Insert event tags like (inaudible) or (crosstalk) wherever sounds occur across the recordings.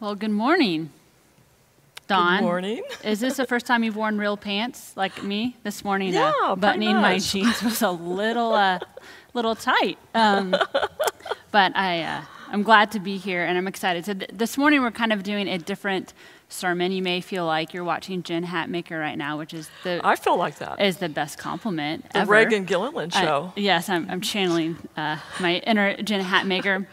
Well, good morning, Dawn. Good morning. (laughs) Is this the first time you've worn real pants like me this morning? Yeah, uh, buttoning my jeans was a little, uh, little tight. Um, (laughs) but I, uh, I'm glad to be here and I'm excited. So th- this morning we're kind of doing a different sermon. You may feel like you're watching Jen Hatmaker right now, which is the I feel like that. is the best compliment The ever. Reagan Gilliland I- show. yes, I'm, I'm channeling uh, my inner Jen Hatmaker.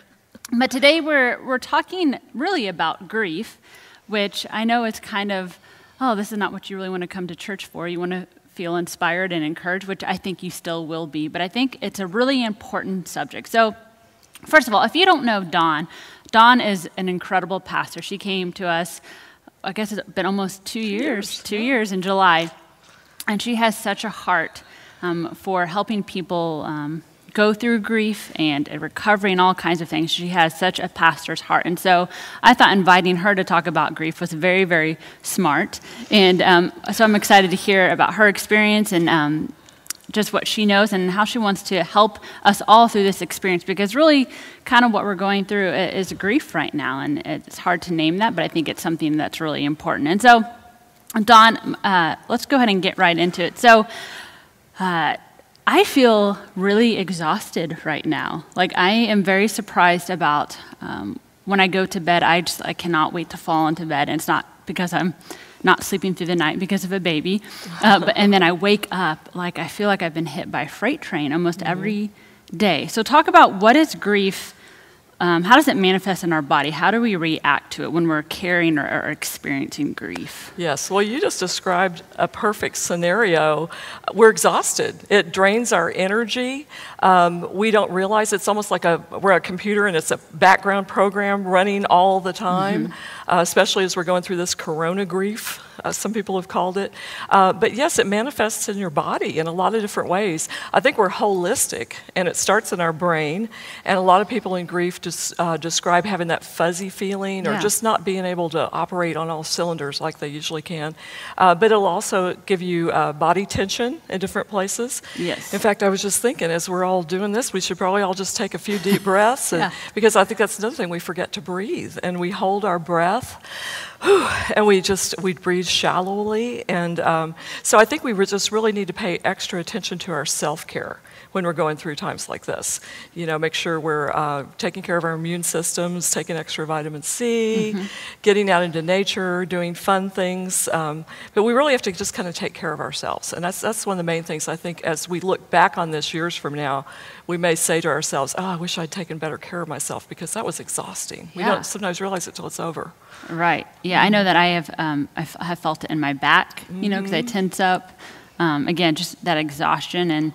But today we're, we're talking really about grief, which I know is kind of, oh, this is not what you really want to come to church for. You want to feel inspired and encouraged, which I think you still will be. But I think it's a really important subject. So, first of all, if you don't know Dawn, Dawn is an incredible pastor. She came to us, I guess it's been almost two years, years, two years in July. And she has such a heart um, for helping people um, go through grief and recovery and all kinds of things. She has such a pastor's heart. And so I thought inviting her to talk about grief was very, very smart. And um, so I'm excited to hear about her experience and um, just what she knows and how she wants to help us all through this experience because really kind of what we're going through is grief right now and it's hard to name that but i think it's something that's really important and so don uh, let's go ahead and get right into it so uh, i feel really exhausted right now. Like i am very surprised about um, when i go to bed i just i cannot wait to fall into bed. And it's not because i'm not sleeping through the night because of a baby uh, but, and then i wake up like i feel like i've been hit by a freight train almost every day. So talk about what is grief um, how does it manifest in our body how do we react to it when we're carrying or, or experiencing grief Yes, well, you just described a perfect scenario. We're exhausted. It drains our energy. Um, we don't realize it's almost like a we're a computer and it's a background program running all the time. Uh, especially as we're going through this corona grief, uh, some people have called it. Uh, but yes, it manifests in your body in a lot of different ways. I think we're holistic, and it starts in our brain. And a lot of people in grief just uh, describe having that fuzzy feeling or Yeah. just not being able to operate on all cylinders like they usually can. Uh, but it'll also give you uh, body tension in different places. Yes. In fact, I was just thinking as we're all doing this, we should probably all just take a few deep breaths. And, (laughs) Yeah. Because I think that's another thing, we forget to breathe and we hold our breath. Whew, (sighs) And we just we'd breathe shallowly, and um, so I think we just really need to pay extra attention to our self care when we're going through times like this. You know, make sure we're uh, taking care of our immune systems, taking extra vitamin C, getting out into nature, doing fun things. Um, but we really have to just kind of take care of ourselves, and that's that's one of the main things I think. As we look back on this years from now, we may say to ourselves, "Oh, I wish I'd taken better care of myself because that was exhausting." We don't sometimes realize it till it's over. Right. Yeah, I know that I have. Um, I f- have felt it in my back. You know, because I tense up. Um, again, just that exhaustion, and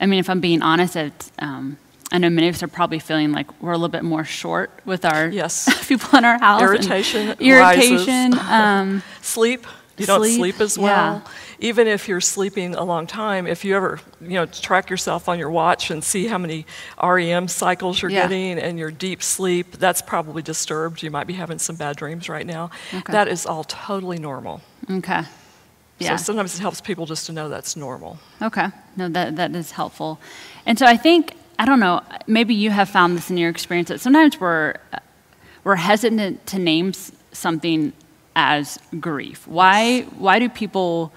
I mean, if I'm being honest, it's, um, I know many of us are probably feeling like we're a little bit more short with our Yes. (laughs) people in our house. Irritation irritation. Um, Sleep. You don't Sleep, sleep as yeah. well. Even if you're sleeping a long time, if you ever, you know, track yourself on your watch and see how many REM cycles you're Yeah. getting and your deep sleep, that's probably disturbed. You might be having some bad dreams right now. Okay. That is all totally normal. okay. Yeah. So sometimes it helps people just to know that's normal. Okay. No, that, that is helpful. And so I think, I don't know, maybe you have found this in your experience that sometimes we're, we're hesitant to name something as grief. Why, why do people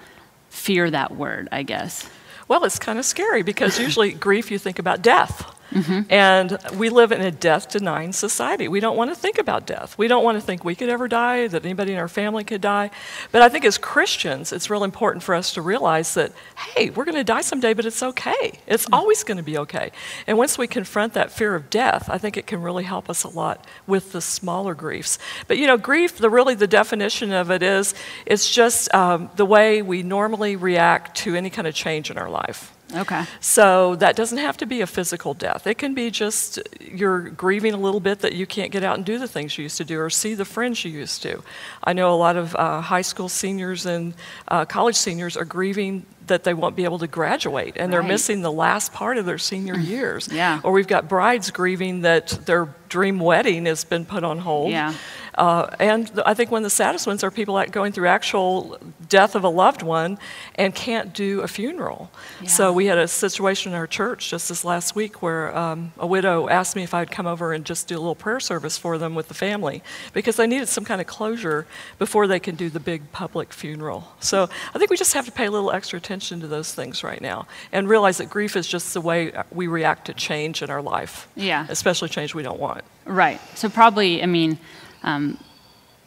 fear that word, I guess? Well, it's kind of scary because usually (laughs) grief, you think about death. Mm-hmm. And we live in a death denying society. We don't want to think about death. We don't want to think we could ever die, that anybody in our family could die. But I think as Christians, it's real important for us to realize that, hey, we're going to die someday, but it's okay. It's Mm. always going to be okay. And once we confront that fear of death, I think it can really help us a lot with the smaller griefs. But you know, grief, the really the definition of it is, it's just um, the way we normally react to any kind of change in our life. Okay. So that doesn't have to be a physical death. It can be just you're grieving a little bit that you can't get out and do the things you used to do or see the friends you used to. I know a lot of uh, high school seniors and uh, college seniors are grieving that they won't be able to graduate and they're missing the last part of their senior years. Yeah. Or we've got brides grieving that their dream wedding has been put on hold. Yeah. Uh, and I think one of the saddest ones are people that going through actual death of a loved one and can't do a funeral. So we had a situation in our church just this last week where um, a widow asked me if I'd come over and just do a little prayer service for them with the family because they needed some kind of closure before they can do the big public funeral. So I think we just have to pay a little extra attention to those things right now and realize that grief is just the way we react to change in our life, Yeah. especially change we don't want. Right. So probably, I mean, um,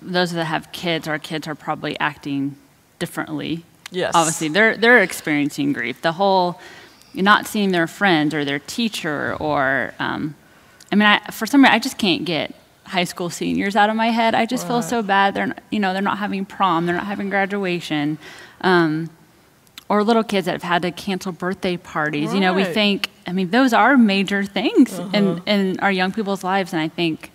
those that have kids, our kids are probably acting differently. Yes. Obviously, they're they're experiencing grief. The whole not seeing their friends or their teacher or, um, I mean, I, for some reason, I just can't get high school seniors out of my head. I just feel so bad. They're not, you know they're not having prom. They're not having graduation. Um, or little kids that have had to cancel birthday parties. You know, we think, I mean, those are major things in, Uh-huh. in our young people's lives. And I think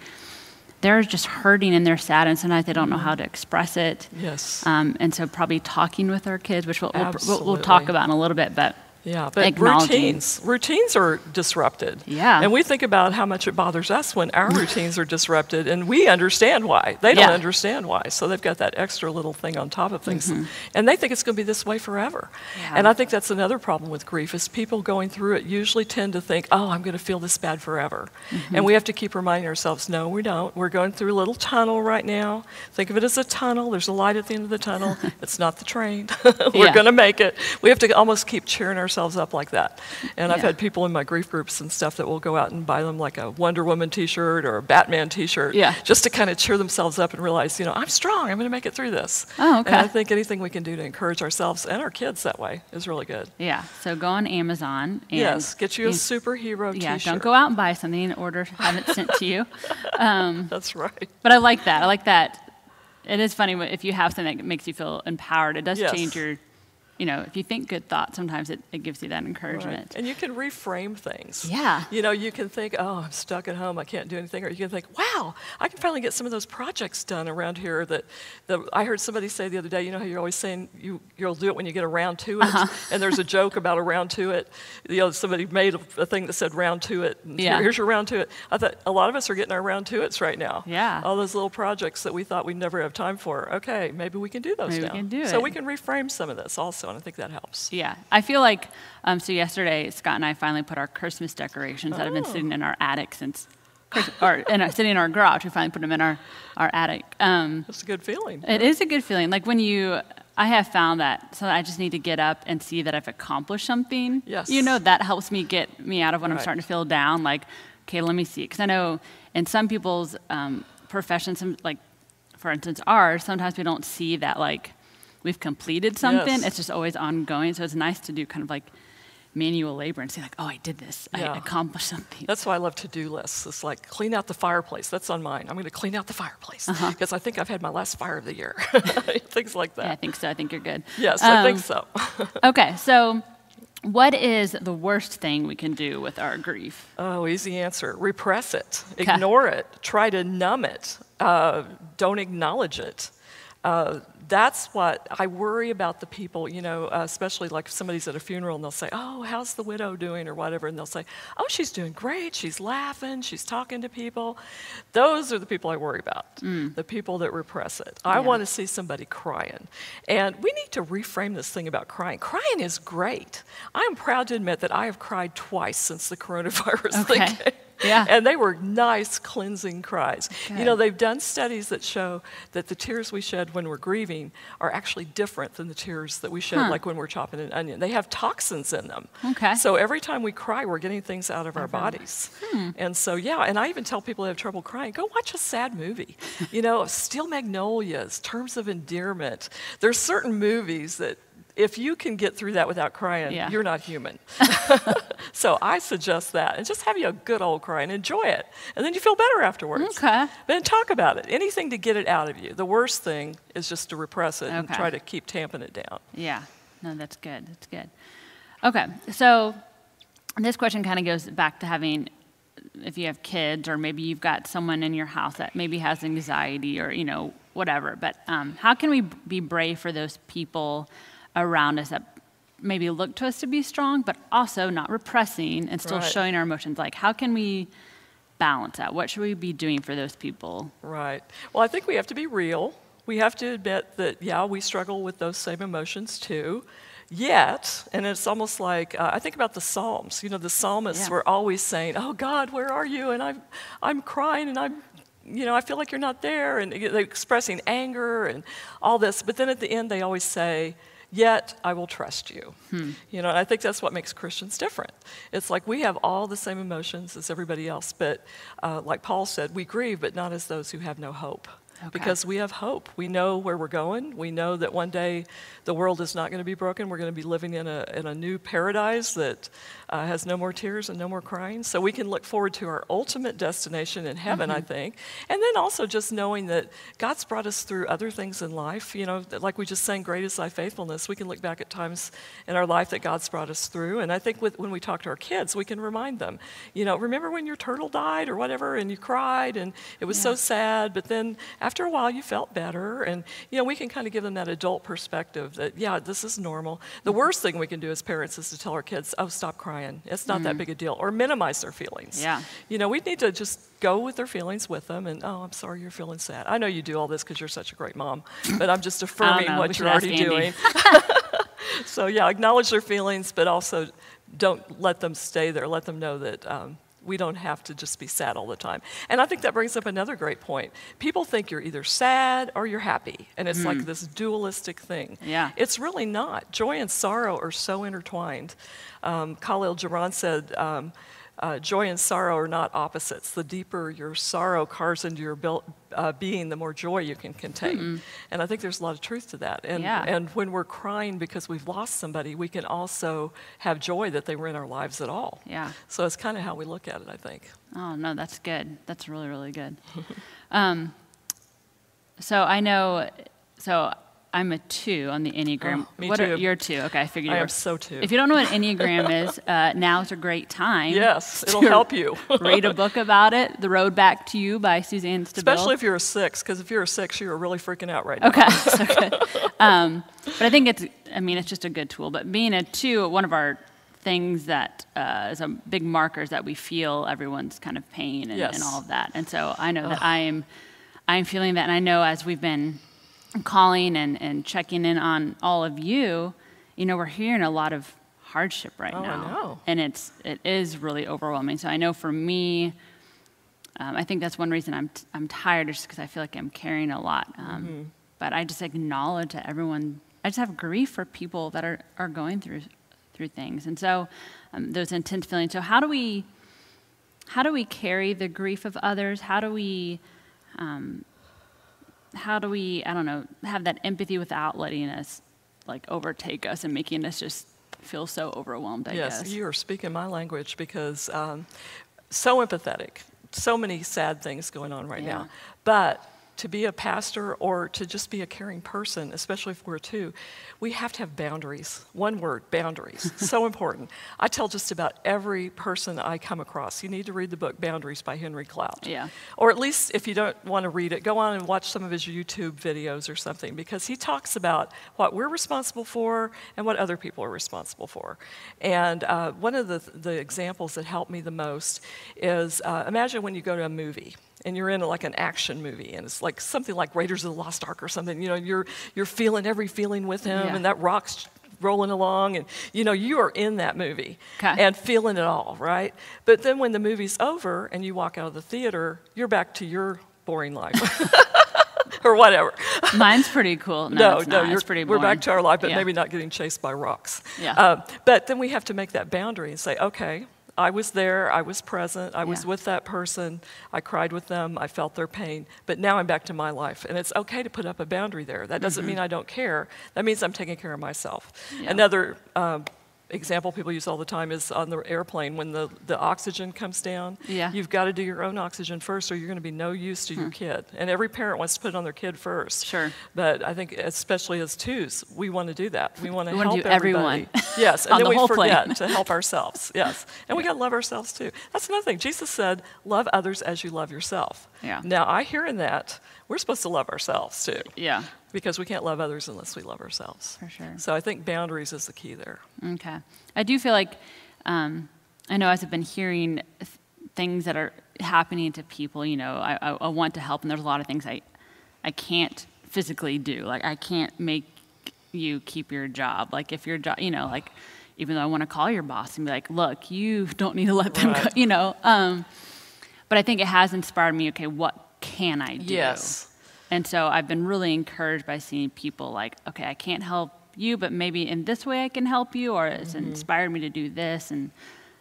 they're just hurting and they're sad, and sometimes they don't know how to express it. Yes. Um, and so, probably talking with our kids, which we'll, we'll, we'll, we'll talk about in a little bit, but Yeah, but routines, routines are disrupted. Yeah. And we think about how much it bothers us when our (laughs) routines are disrupted, and we understand why. They don't Yeah. understand why. So they've got that extra little thing on top of things. Mm-hmm. And they think it's going to be this way forever. Yeah. And I think that's another problem with grief is people going through it usually tend to think, oh, I'm going to feel this bad forever. Mm-hmm. And we have to keep reminding ourselves, no, we don't. We're going through a little tunnel right now. Think of it as a tunnel. There's a light at the end of the tunnel. (laughs) it's not the train. (laughs) We're Yeah. going to make it. We have to almost keep cheering ourselves up like that. And I've had people in my grief groups and stuff that will go out and buy them like a Wonder Woman T-shirt or a Batman T-shirt, Yeah. just to kind of cheer themselves up and realize, you know, I'm strong. I'm going to make it through this. Oh, okay. And I think anything we can do to encourage ourselves and our kids that way is really good. yeah. So, go on Amazon and yes, get you a superhero yeah, T-shirt. Yeah. don't go out and buy something in order to have it sent to you. (laughs) Um, That's right. But I like that. I like that. It is funny if you have something that makes you feel empowered. It does Yes. change your, you know, if you think good thoughts, sometimes it, it gives you that Right. encouragement. And you can reframe things. Yeah. You know, you can think, oh, I'm stuck at home, I can't do anything. Or you can think, wow, I can finally get some of those projects done around here that, that I heard somebody say the other day, you know how you're always saying you, you'll do it when you get around to it? Uh-huh. And there's a joke about a round to it. You know, somebody made a, a thing that said round to it. and Yeah. Here, here's your round to it. I thought a lot of us are getting our round to it's right now. Yeah. All those little projects that we thought we'd never have time for. Okay, maybe we can do those Maybe we can do So it. we can reframe some of this also, I think that helps. Yeah, I feel like um, so. Yesterday, Scott and I finally put our Christmas decorations that have been Oh. sitting in our attic since, (laughs) or in sitting in our garage. We finally put them in our our attic. Um, That's a good feeling. it is a good feeling. Like when you, I have found that so I just need to get up and see that I've accomplished something. Yes. You know that helps me get me out of when I'm starting to feel down. Like, okay, let me see, because I know in some people's um, professions, some like, for instance, ours, sometimes we don't see that like we've completed something. Yes. It's just always ongoing. So it's nice to do kind of like manual labor and see like, oh, I did this. Yeah. I accomplished something. That's why I love to-do lists. It's like clean out the fireplace. That's on mine. I'm going to clean out the fireplace Uh-huh. because I think I've had my last fire of the year. (laughs) Things like yeah, I think so. I think you're good. Yes, I think Um, so. (laughs) Okay, so what is the worst thing we can do with our grief? oh, easy answer. Repress it. Ignore it. Try to numb it. Uh, don't acknowledge it. Uh, that's what I worry about the people, you know, uh, especially like if somebody's at a funeral and they'll say, Oh, how's the widow doing or whatever? And they'll say, Oh, she's doing great. She's laughing. She's talking to people. Those are the people I worry about, the people that repress it. I Mm. Want to see somebody crying. And we need to reframe this thing about crying. Crying is great. I'm proud to admit that I have cried twice since the coronavirus thing Okay. came. Yeah. And they were nice, cleansing cries. You know, they've done studies that show that the tears we shed when we're grieving are actually different than the tears that we shed Huh. like when we're chopping an onion. They have toxins in them. Okay. So every time we cry, we're getting things out of our bodies. Hmm. And so, yeah, and I even tell people who have trouble crying, go watch a sad movie. You know, Steel Magnolias, Terms of Endearment. There's certain movies that if you can get through that without crying, Yeah. you're not human. (laughs) (laughs) so I suggest that. And just have you a good old cry and enjoy it. And then you feel better afterwards. Okay. Then talk about it. Anything to get it out of you. The worst thing is just to repress it and try to keep tamping it down. Yeah, no, that's good. That's good. Okay, so this question kind of goes back to having, if you have kids, or maybe you've got someone in your house that maybe has anxiety or, you know, whatever. But um, how can we be brave for those people around us that maybe look to us to be strong, but also not repressing and still Right. showing our emotions? Like, how can we balance that? What should we be doing for those people? Right. Well, I think we have to be real. We have to admit that, yeah, we struggle with those same emotions too. Yet, and it's almost like uh, I think about the Psalms. You know, the psalmists Yeah. were always saying, "Oh God, where are you?" And I'm, I'm crying, and I'm, you know, I feel like you're not there, and they're expressing anger and all this. But then at the end, they always say, "Yet I will trust you." You know, and I think that's what makes Christians different. It's like we have all the same emotions as everybody else, but uh, like Paul said, we grieve, but not as those who have no hope. Okay. Because we have hope. We know where we're going. We know that one day the world is not going to be broken. We're going to be living in a, in a new paradise that uh, has no more tears and no more crying. So we can look forward to our ultimate destination in heaven, I think. And then also just knowing that God's brought us through other things in life. You know, like we just sang, Great is Thy Faithfulness. We can look back at times in our life that God's brought us through. And I think with, when we talk to our kids, we can remind them, you know, remember when your turtle died or whatever and you cried and it was so sad, but then after a while you felt better. And, you know, we can kind of give them that adult perspective that, yeah, this is normal. The worst thing we can do as parents is to tell our kids, oh, stop crying. It's not that big a deal. Or minimize their feelings. Yeah. You know, we need to just go with their feelings with them and, oh, I'm sorry you're feeling sad. I know you do all this because you're such a great mom, (laughs) but I'm just affirming know. What you're already Andy. doing. (laughs) (laughs) so, yeah, acknowledge their feelings, but also don't let them stay there. Let them know that um, we don't have to just be sad all the time. And I think that brings up another great point. People think you're either sad or you're happy, and it's like this dualistic thing. Yeah. It's really not. Joy and sorrow are so intertwined. Um, Khalil Gibran said, um, uh, joy and sorrow are not opposites. The deeper your sorrow carves into your bil- uh, being, the more joy you can contain. And I think there's a lot of truth to that. And, Yeah. and when we're crying because we've lost somebody, we can also have joy that they were in our lives at all. Yeah. So it's kind of how we look at it, I think. Oh no, that's good. That's really really good. (laughs) um, so I know. So I'm a two on the enneagram. Oh, me what Are, too. you're two. Okay, I figured I you am so two. If you don't know what enneagram (laughs) is, uh, now's a great time. Yes, (laughs) it'll help you. (laughs) read a book about it. The Road Back to You by Suzanne Stabile. Especially if you're a six, because if you're a six, you're really freaking out right now. Okay, so good. Um, but I think it's, I mean, it's just a good tool. But being a two, one of our things that uh, is a big marker is that we feel everyone's kind of pain and, Yes. and all of that. And so I know that I am, I'm feeling that. And I know as we've been calling and, and checking in on all of you, you know, we're hearing a lot of hardship right Oh, I now. know. And it's, it is really overwhelming. So I know for me, um, I think that's one reason I'm, t- I'm tired, just because I feel like I'm carrying a lot. Um, Mm-hmm. But I just acknowledge that everyone, I just have grief for people that are, are going through through things, and so um, those intense feelings. So how do we how do we carry the grief of others? How do we um, how do we I don't know have that empathy without letting us like overtake us and making us just feel so overwhelmed? I yes, guess. you are speaking my language because um, so empathetic, so many sad things going on right Yeah. now. But to be a pastor or to just be a caring person, especially if we're two, we have to have boundaries. One word, boundaries. (laughs) so important. I tell just about every person I come across, you need to read the book Boundaries by Henry Cloud. Yeah. Or at least if you don't want to read it, go on and watch some of his YouTube videos or something because he talks about what we're responsible for and what other people are responsible for. And uh, one of the, the examples that helped me the most is uh, imagine when you go to a movie and you're in like an action movie and it's like something like Raiders of the Lost Ark or something. You know, you're, you're feeling every feeling with him Yeah. and that rock's rolling along and you know you are in that movie 'Kay. and feeling it all right but then when the movie's over and you walk out of the theater you're back to your boring life (laughs) or whatever Mine's pretty cool. No, no it's no not. you're, it's pretty we're back to our life but Yeah. maybe not getting chased by rocks Yeah. Um, but then we have to make that boundary and say okay I was there, I was present, I was with that person, I cried with them, I felt their pain, but now I'm back to my life. And it's okay to put up a boundary there. That doesn't mean I don't care, that means I'm taking care of myself. Mm-hmm. Yeah. Another um, example people use all the time is on the airplane when the, the oxygen comes down. Yeah. Hmm. You've got to do your own oxygen first, or you're going to be no use to your kid. And every parent wants to put it on their kid first. Sure. But I think, especially as twos, we want to do that. We want to We help everyone. (laughs) Yes, and then the we whole forget to help (laughs) ourselves. Yes, and we got to love ourselves too. That's another thing. Jesus said, "Love others as you love yourself." Yeah. Now I hear in that we're supposed to love ourselves too, Yeah. because we can't love others unless we love ourselves. For sure. So I think boundaries is the key there. Okay. I do feel like, um, I know as I've been hearing th- things that are happening to people, you know, I, I, I want to help, and there's a lot of things I, I can't physically do. Like, I can't make you keep your job. Like, if your job, you know, like, even though I want to call your boss and be like, look, you (laughs) don't need to let them Right. go, you know. Um, but I think it has inspired me, okay, what can I do? Yes. And so I've been really encouraged by seeing people like, okay, I can't help you, but maybe in this way I can help you, or it's Mm-hmm. inspired me to do this. And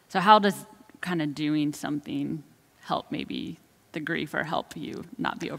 so, how does kind of doing something help maybe the grief or help you not be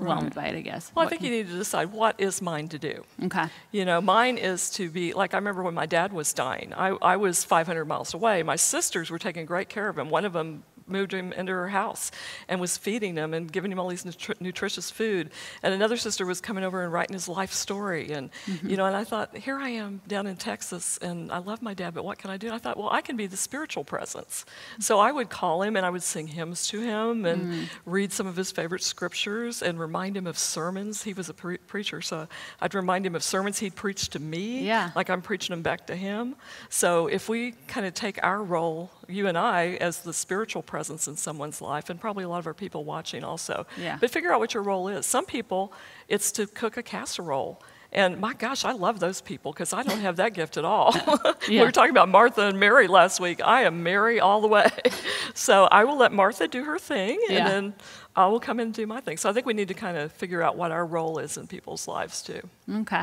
overwhelmed by it, I guess? Well, I think you need to decide what is mine to do. Okay. You know, mine is to be like I remember when my dad was dying. I, I was 500 miles away. My sisters were taking great care of him. One of them moved him into her house and was feeding him and giving him all these nutri- nutritious food. And another sister was coming over and writing his life story. And mm-hmm. you know, and I thought, here I am down in Texas, and I love my dad, but what can I do? And I thought, well, I can be the spiritual presence. Mm-hmm. So I would call him and I would sing hymns to him and mm. read some of his favorite scriptures and remind him of sermons. He was a pre- preacher, so I'd remind him of sermons he'd preached to me Yeah. like I'm preaching them back to him. So if we kind of take our role, you and I, as the spiritual presence in someone's life, and probably a lot of our people watching also, Yeah. but figure out what your role is. Some people, it's to cook a casserole. And my gosh, I love those people because I don't have that gift at all. (laughs) we were talking about Martha and Mary last week. I am Mary all the way. (laughs) so I will let Martha do her thing, and Yeah. then I will come in and do my thing. So I think we need to kind of figure out what our role is in people's lives too. Okay.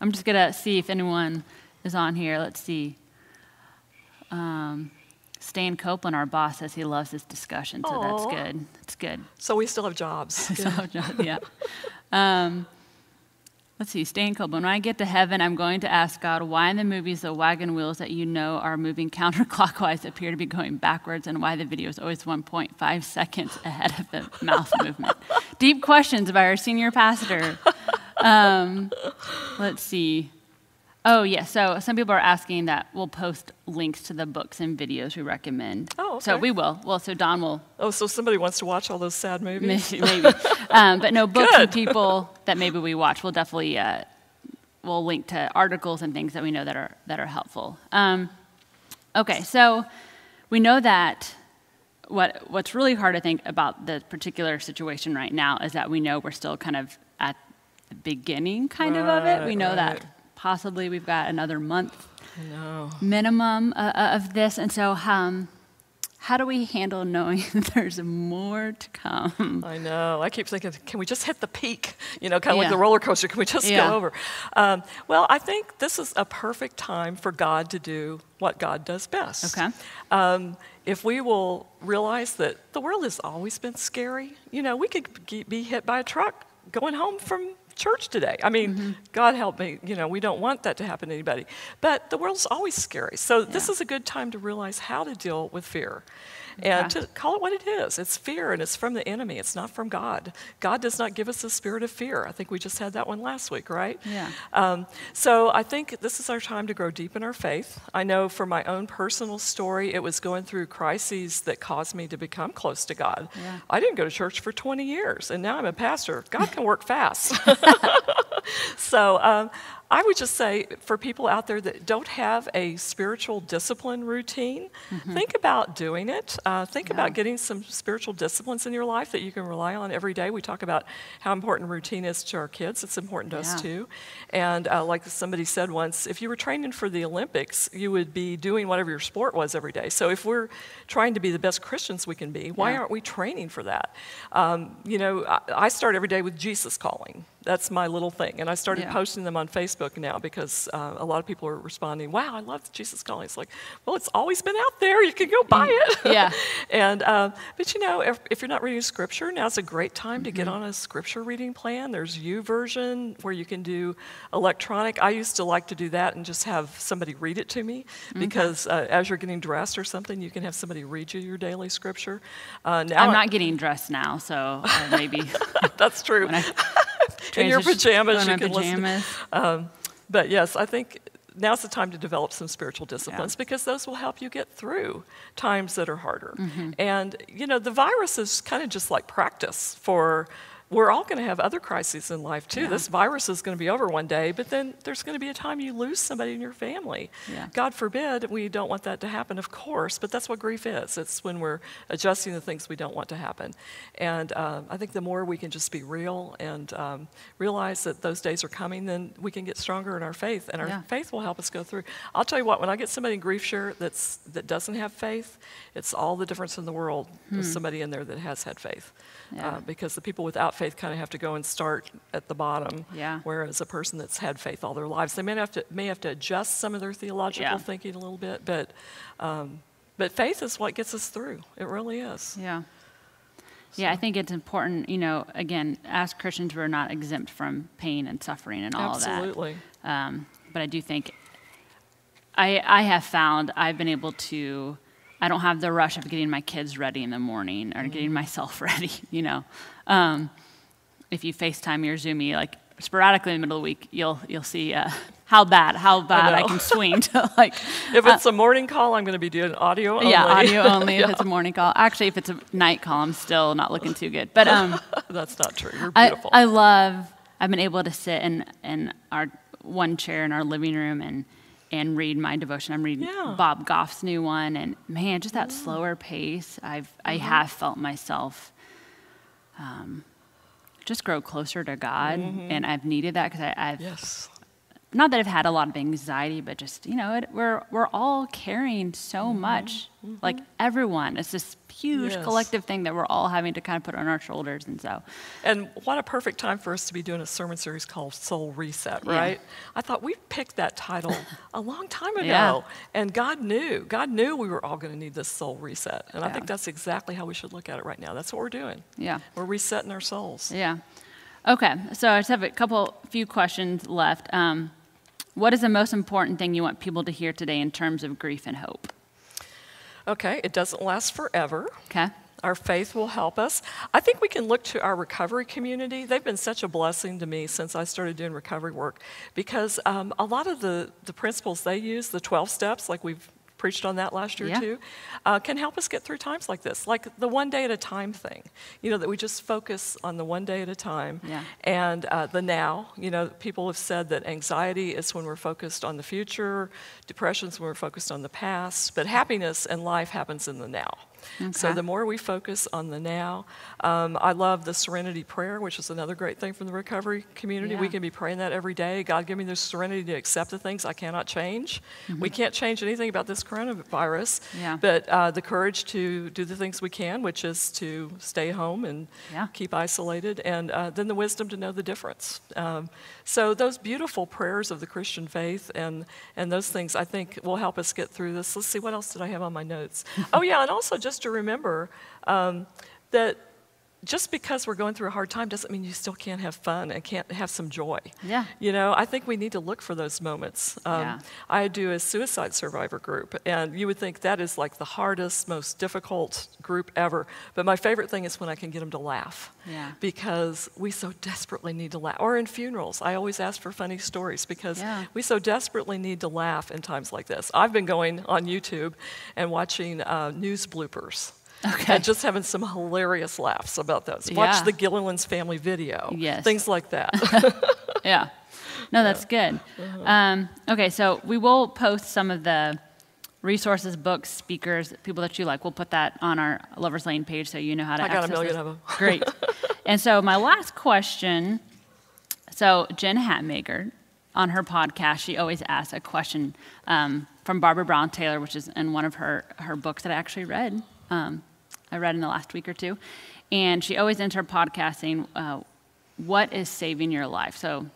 I'm just going to see if anyone is on here. Let's see. Um, Stan Copeland, our boss, says he loves this discussion, so that's good. That's good. So we still have jobs. (laughs) So, yeah. Um, let's see, Stan Copeland. When I get to heaven, I'm going to ask God why in the movies the wagon wheels that you know are moving (laughs) counterclockwise appear to be going backwards and why the video is always 1.5 seconds ahead of the (laughs) mouth movement. Deep questions by our senior pastor. Um, let's see. Oh, yeah. So some people are asking that we'll post links to the books and videos we recommend. Oh, So we will. Well, so Dawn will Oh, so somebody wants to watch all those sad movies? Maybe, (laughs) maybe. um, but no books and people that maybe we watch. We'll definitely uh, we'll link to articles and things that we know that are that are helpful. Um, okay, so we know that what what's really hard to think about the particular situation right now is that we know we're still kind of at the beginning, kind of of it. We know right. that possibly we've got another month No. minimum uh, uh, of this, and so um, how do we handle knowing (laughs) there's more to come? I know. I keep thinking, can we just hit the peak? You know, kind of like the roller coaster. Can we just Yeah. go over? Um, well, I think this is a perfect time for God to do what God does best. Okay. Um, if we will realize that the world has always been scary, you know, we could be hit by a truck going home from church today. I mean, Mm-hmm. God help me, you know, we don't want that to happen to anybody. But the world's always scary. So this is a good time to realize how to deal with fear. And Okay. to call it what it is. It's fear and it's from the enemy. It's not from God. God does not give us a spirit of fear. I think we just had that one last week, right? Yeah. Um, so I think this is our time to grow deep in our faith. I know for my own personal story, it was going through crises that caused me to become close to God. Yeah. I didn't go to church for 20 years, and now I'm a pastor. God can work fast. (laughs) (laughs) so um, I would just say for people out there that don't have a spiritual discipline routine, think about doing it. Uh, think Mm-hmm. Yeah. about getting some spiritual disciplines in your life that you can rely on every day. We talk about how important routine is to our kids. It's important to Yeah. us too. And uh, like somebody said once, if you were training for the Olympics, you would be doing whatever your sport was every day. So if we're trying to be the best Christians we can be, why Yeah. aren't we training for that? Um, you know, I, I start every day with Jesus calling. That's my little thing. And I started posting them on Facebook now because uh, a lot of people are responding, wow, I love Jesus calling. It's like, well, it's always been out there. You can go buy it. Mm. Yeah. (laughs) and, um, but you know, if, if you're not reading scripture, now's a great time to Mm-hmm. get on a scripture reading plan. There's YouVersion where you can do electronic. I used to like to do that and just have somebody read it to me because uh, as you're getting dressed or something, you can have somebody read you your daily scripture. Uh, now I'm not getting dressed now, so uh, maybe (laughs) that's true. (laughs) (laughs) In your pajamas, you can listen. Um, but yes, I think now's the time to develop some spiritual disciplines Yeah. because those will help you get through times that are harder. Mm-hmm. And, you know, the virus is kind of just like practice for we're all going to have other crises in life too. Yeah. This virus is going to be over one day, but then there's going to be a time you lose somebody in your family. Yeah. God forbid we don't want that to happen, of course, but that's what grief is. It's when we're adjusting the things we don't want to happen. And uh, I think the more we can just be real and um, realize that those days are coming, then we can get stronger in our faith, and our Yeah. faith will help us go through. I'll tell you what, when I get somebody in GriefShare that's, that doesn't have faith, it's all the difference in the world with somebody in there that has had faith. Hmm. Uh, because the people without faith kind of have to go and start at the bottom. Yeah. Whereas a person that's had faith all their lives, they may have to may have to adjust some of their theological Yeah. thinking a little bit, but um, but faith is what gets us through. It really is. Yeah. Yeah, I think it's important, you know, again, as Christians, we're not exempt from pain and suffering and all of that. Absolutely. Um, but I do think I, I have found I've been able to, I don't have the rush of getting my kids ready in the morning or getting myself (laughs) ready, you know. Um, if you FaceTime me or Zoom me, like sporadically in the middle of the week, you'll, you'll see uh, how bad, how bad I, know. can (laughs) swing to like, If it's a morning call, I'm going to be doing audio only. Uh, yeah, audio (laughs) only if it's a morning call. Actually, if it's a night call, I'm still not looking too good. But um, (laughs) That's not true. You're I, beautiful. I love. I've been able to sit in in our one chair in our living room and and read my devotion. I'm reading Yeah. Bob Goff's new one, and man, just that slower pace. I've I Mm-hmm. have felt myself. Um, just grow closer to God, mm-hmm. and I've needed that because I've yes. Not that I've had a lot of anxiety, but just you know, it, we're we're all carrying so much, like everyone. It's this huge Yes. collective thing that we're all having to kind of put on our shoulders, and so And what a perfect time for us to be doing a sermon series called Soul Reset, Yeah. right? I thought we picked that title (laughs) a long time ago. Yeah. And God knew. God knew we were all going to need this soul reset. And I think that's exactly how we should look at it right now. That's what we're doing. yeah. We're resetting our souls. Yeah. Okay. So I just have a couple, few questions left. Um, what is the most important thing you want people to hear today in terms of grief and hope? Okay, it doesn't last forever. Okay. Our faith will help us. I think we can look to our recovery community. They've been such a blessing to me since I started doing recovery work because um, a lot of the, the principles they use, the 12 steps, like we've preached on that last year Yeah. too, uh, can help us get through times like this, like the one day at a time thing. You know, that we just focus on the one day at a time Yeah. and uh, the now. You know, people have said that anxiety is when we're focused on the future, depression is when we're focused on the past, but happiness and life happens in the now. So the more we focus on the now, um, I love the serenity prayer, which is another great thing from the recovery community. We can be praying that every day. God, give me the serenity to accept the things I cannot change. We can't change anything about this coronavirus, Mm-hmm. Yeah. but uh, the courage to do the things we can, which is to stay home and Yeah. keep isolated, and uh, then the wisdom to know the difference. Um, so those beautiful prayers of the Christian faith and and those things, I think, will help us get through this. Let's see, what else did I have on my notes? (laughs) oh yeah, and also just to remember um, that. Just because we're going through a hard time doesn't mean you still can't have fun and can't have some joy. Yeah. You know, I think we need to look for those moments. Um, Yeah. I do a suicide survivor group, and you would think that is like the hardest, most difficult group ever. But my favorite thing is when I can get them to laugh. Yeah. Because we so desperately need to laugh. Or in funerals, I always ask for funny stories because Yeah. we so desperately need to laugh in times like this. I've been going on YouTube and watching uh, news bloopers. Okay. And just having some hilarious laughs about those. Yeah. Watch the Gilliland's family video. Yes. Things like that. (laughs) Yeah. No, that's good. Um, okay, so we will post some of the resources, books, speakers, people that you like. We'll put that on our Lovers Lane page so you know how to I got a access million those. of 'em. Great. (laughs) and so my last question, so Jen Hatmaker, on her podcast, she always asks a question um, from Barbara Brown Taylor, which is in one of her, her books that I actually read. Um, I read in the last week or two. And she always ends her podcast saying, uh, What is saving your life? So,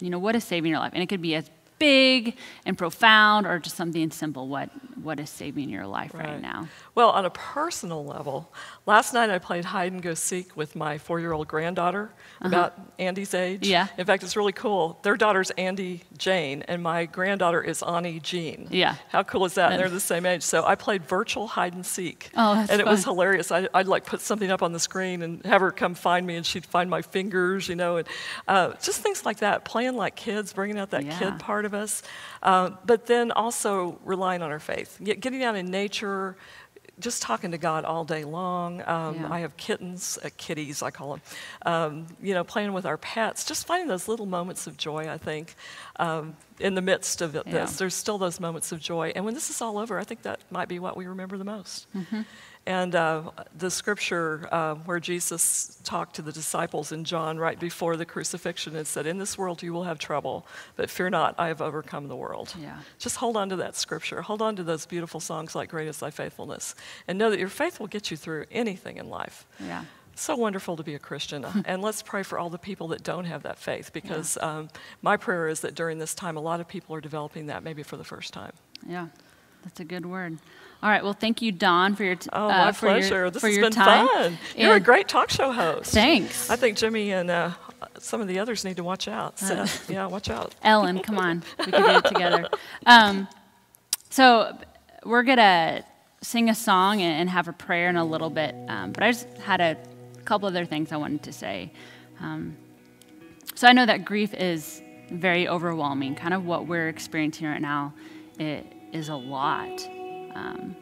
you know, what is saving your life? And it could be as big and profound or just something simple. What, what is saving your life right, Right. now? Well, on a personal level, last night I played hide and go seek with my four year old granddaughter, about Andy's age. Uh-huh. Yeah. In fact, it's really cool. Their daughter's Andy Jane, and my granddaughter is Annie Jean. Yeah. How cool is that? And they're the same age. So I played virtual hide and seek. Oh, that's And it was hilarious. I, I'd like put something up on the screen and have her come find me, and she'd find my fingers, you know, and uh, just things like that. Playing like kids, bringing out that Yeah. kid part of us. Uh, but then also relying on our faith, getting out in nature, just talking to God all day long. Um, Yeah. I have kittens, uh, kitties, I call them. Um, you know, playing with our pets, just finding those little moments of joy. I think um, in the midst of it, Yeah. this, there's still those moments of joy. And when this is all over, I think that might be what we remember the most. Mm-hmm. And uh, the scripture uh, where Jesus talked to the disciples in John right before the crucifixion and said, In this world you will have trouble, but fear not, I have overcome the world. Yeah. Just hold on to that scripture. Hold on to those beautiful songs like Great is Thy Faithfulness. And know that your faith will get you through anything in life. Yeah. So wonderful to be a Christian. (laughs) and let's pray for all the people that don't have that faith because um, my prayer is that during this time, a lot of people are developing that maybe for the first time. Yeah, that's a good word. All right. Well, thank you, Dawn, for your t- Oh, uh, my for your- pleasure. this for has your been time. fun. You're a great talk show host. Thanks, I think Jimmy and uh, some of the others need to watch out. Uh. (laughs) Yeah, watch out. Ellen. Come on, we can do it together. (laughs) Um, so we're gonna sing a song and, and have a prayer in a little bit. Um, but I just had a couple other things I wanted to say. Um, so I know that grief is very overwhelming. Kind of what we're experiencing right now. It is a lot. Um,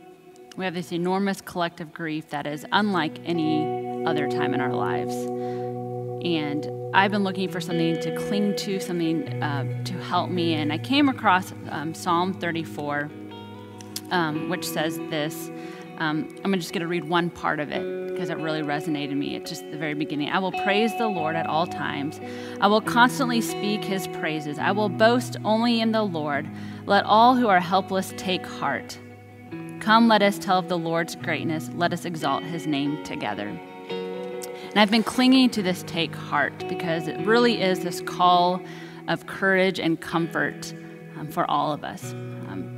we have this enormous collective grief that is unlike any other time in our lives. And I've been looking for something to cling to, something uh, to help me. And I came across um, Psalm 34, um, which says this. Um, I'm just going to read one part of it because it really resonated with me. It's just the very beginning. I will praise the Lord at all times. I will constantly speak his praises. I will boast only in the Lord. Let all who are helpless take heart. Come, let us tell of the Lord's greatness. Let us exalt his name together. And I've been clinging to this take heart because it really is this call of courage and comfort um, for all of us. Um,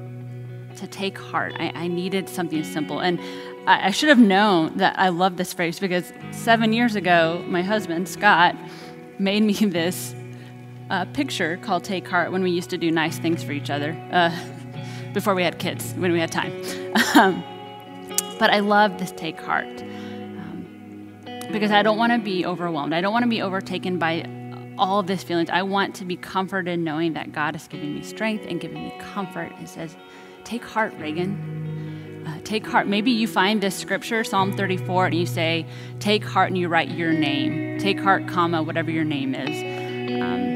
to take heart. I, I needed something simple. And I, I should have known that I love this phrase because seven years ago, my husband, Scott, made me (laughs) this uh, picture called Take Heart when we used to do nice things for each other uh, before we had kids, when we had time. (laughs) Um, but I love this Take Heart um, because I don't want to be overwhelmed. I don't want to be overtaken by all of these feelings. I want to be comforted knowing that God is giving me strength and giving me comfort. It says, Take heart, Reagan. Uh, take heart. Maybe you find this scripture, Psalm 34, and you say, Take heart, and you write your name. Take heart, comma, whatever your name is. Um,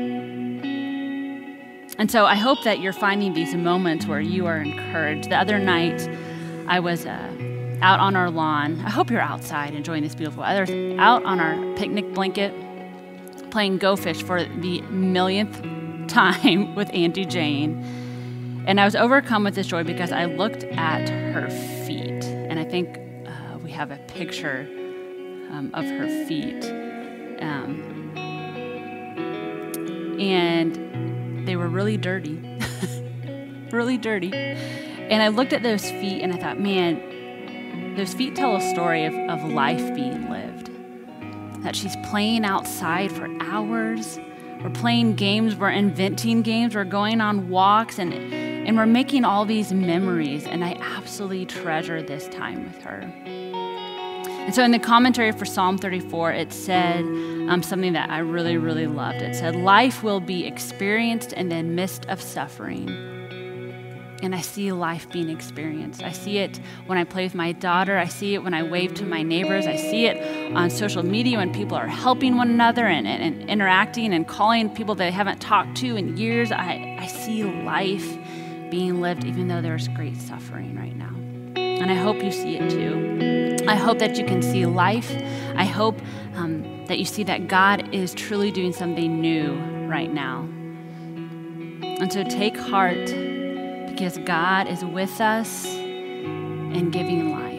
and so I hope that you're finding these moments where you are encouraged. The other night, I was uh, out on our lawn. I hope you're outside enjoying this beautiful weather. Out on our picnic blanket, playing Go Fish for the millionth time (laughs) with Andy Jane. And I was overcome with this joy because I looked at her feet. And I think uh, we have a picture um, of her feet. Um, and they were really dirty. (laughs) really dirty. And I looked at those feet and I thought, man, those feet tell a story of, of life being lived. That she's playing outside for hours. We're playing games, we're inventing games, we're going on walks, and, and we're making all these memories. And I absolutely treasure this time with her. And so in the commentary for Psalm 34, it said um, something that I really, really loved. It said, Life will be experienced in the midst of suffering. And I see life being experienced. I see it when I play with my daughter. I see it when I wave to my neighbors. I see it on social media when people are helping one another and, and, and interacting and calling people they haven't talked to in years. I, I see life being lived even though there's great suffering right now. And I hope you see it too. I hope that you can see life. I hope um, that you see that God is truly doing something new right now. And so take heart because God is with us and giving life.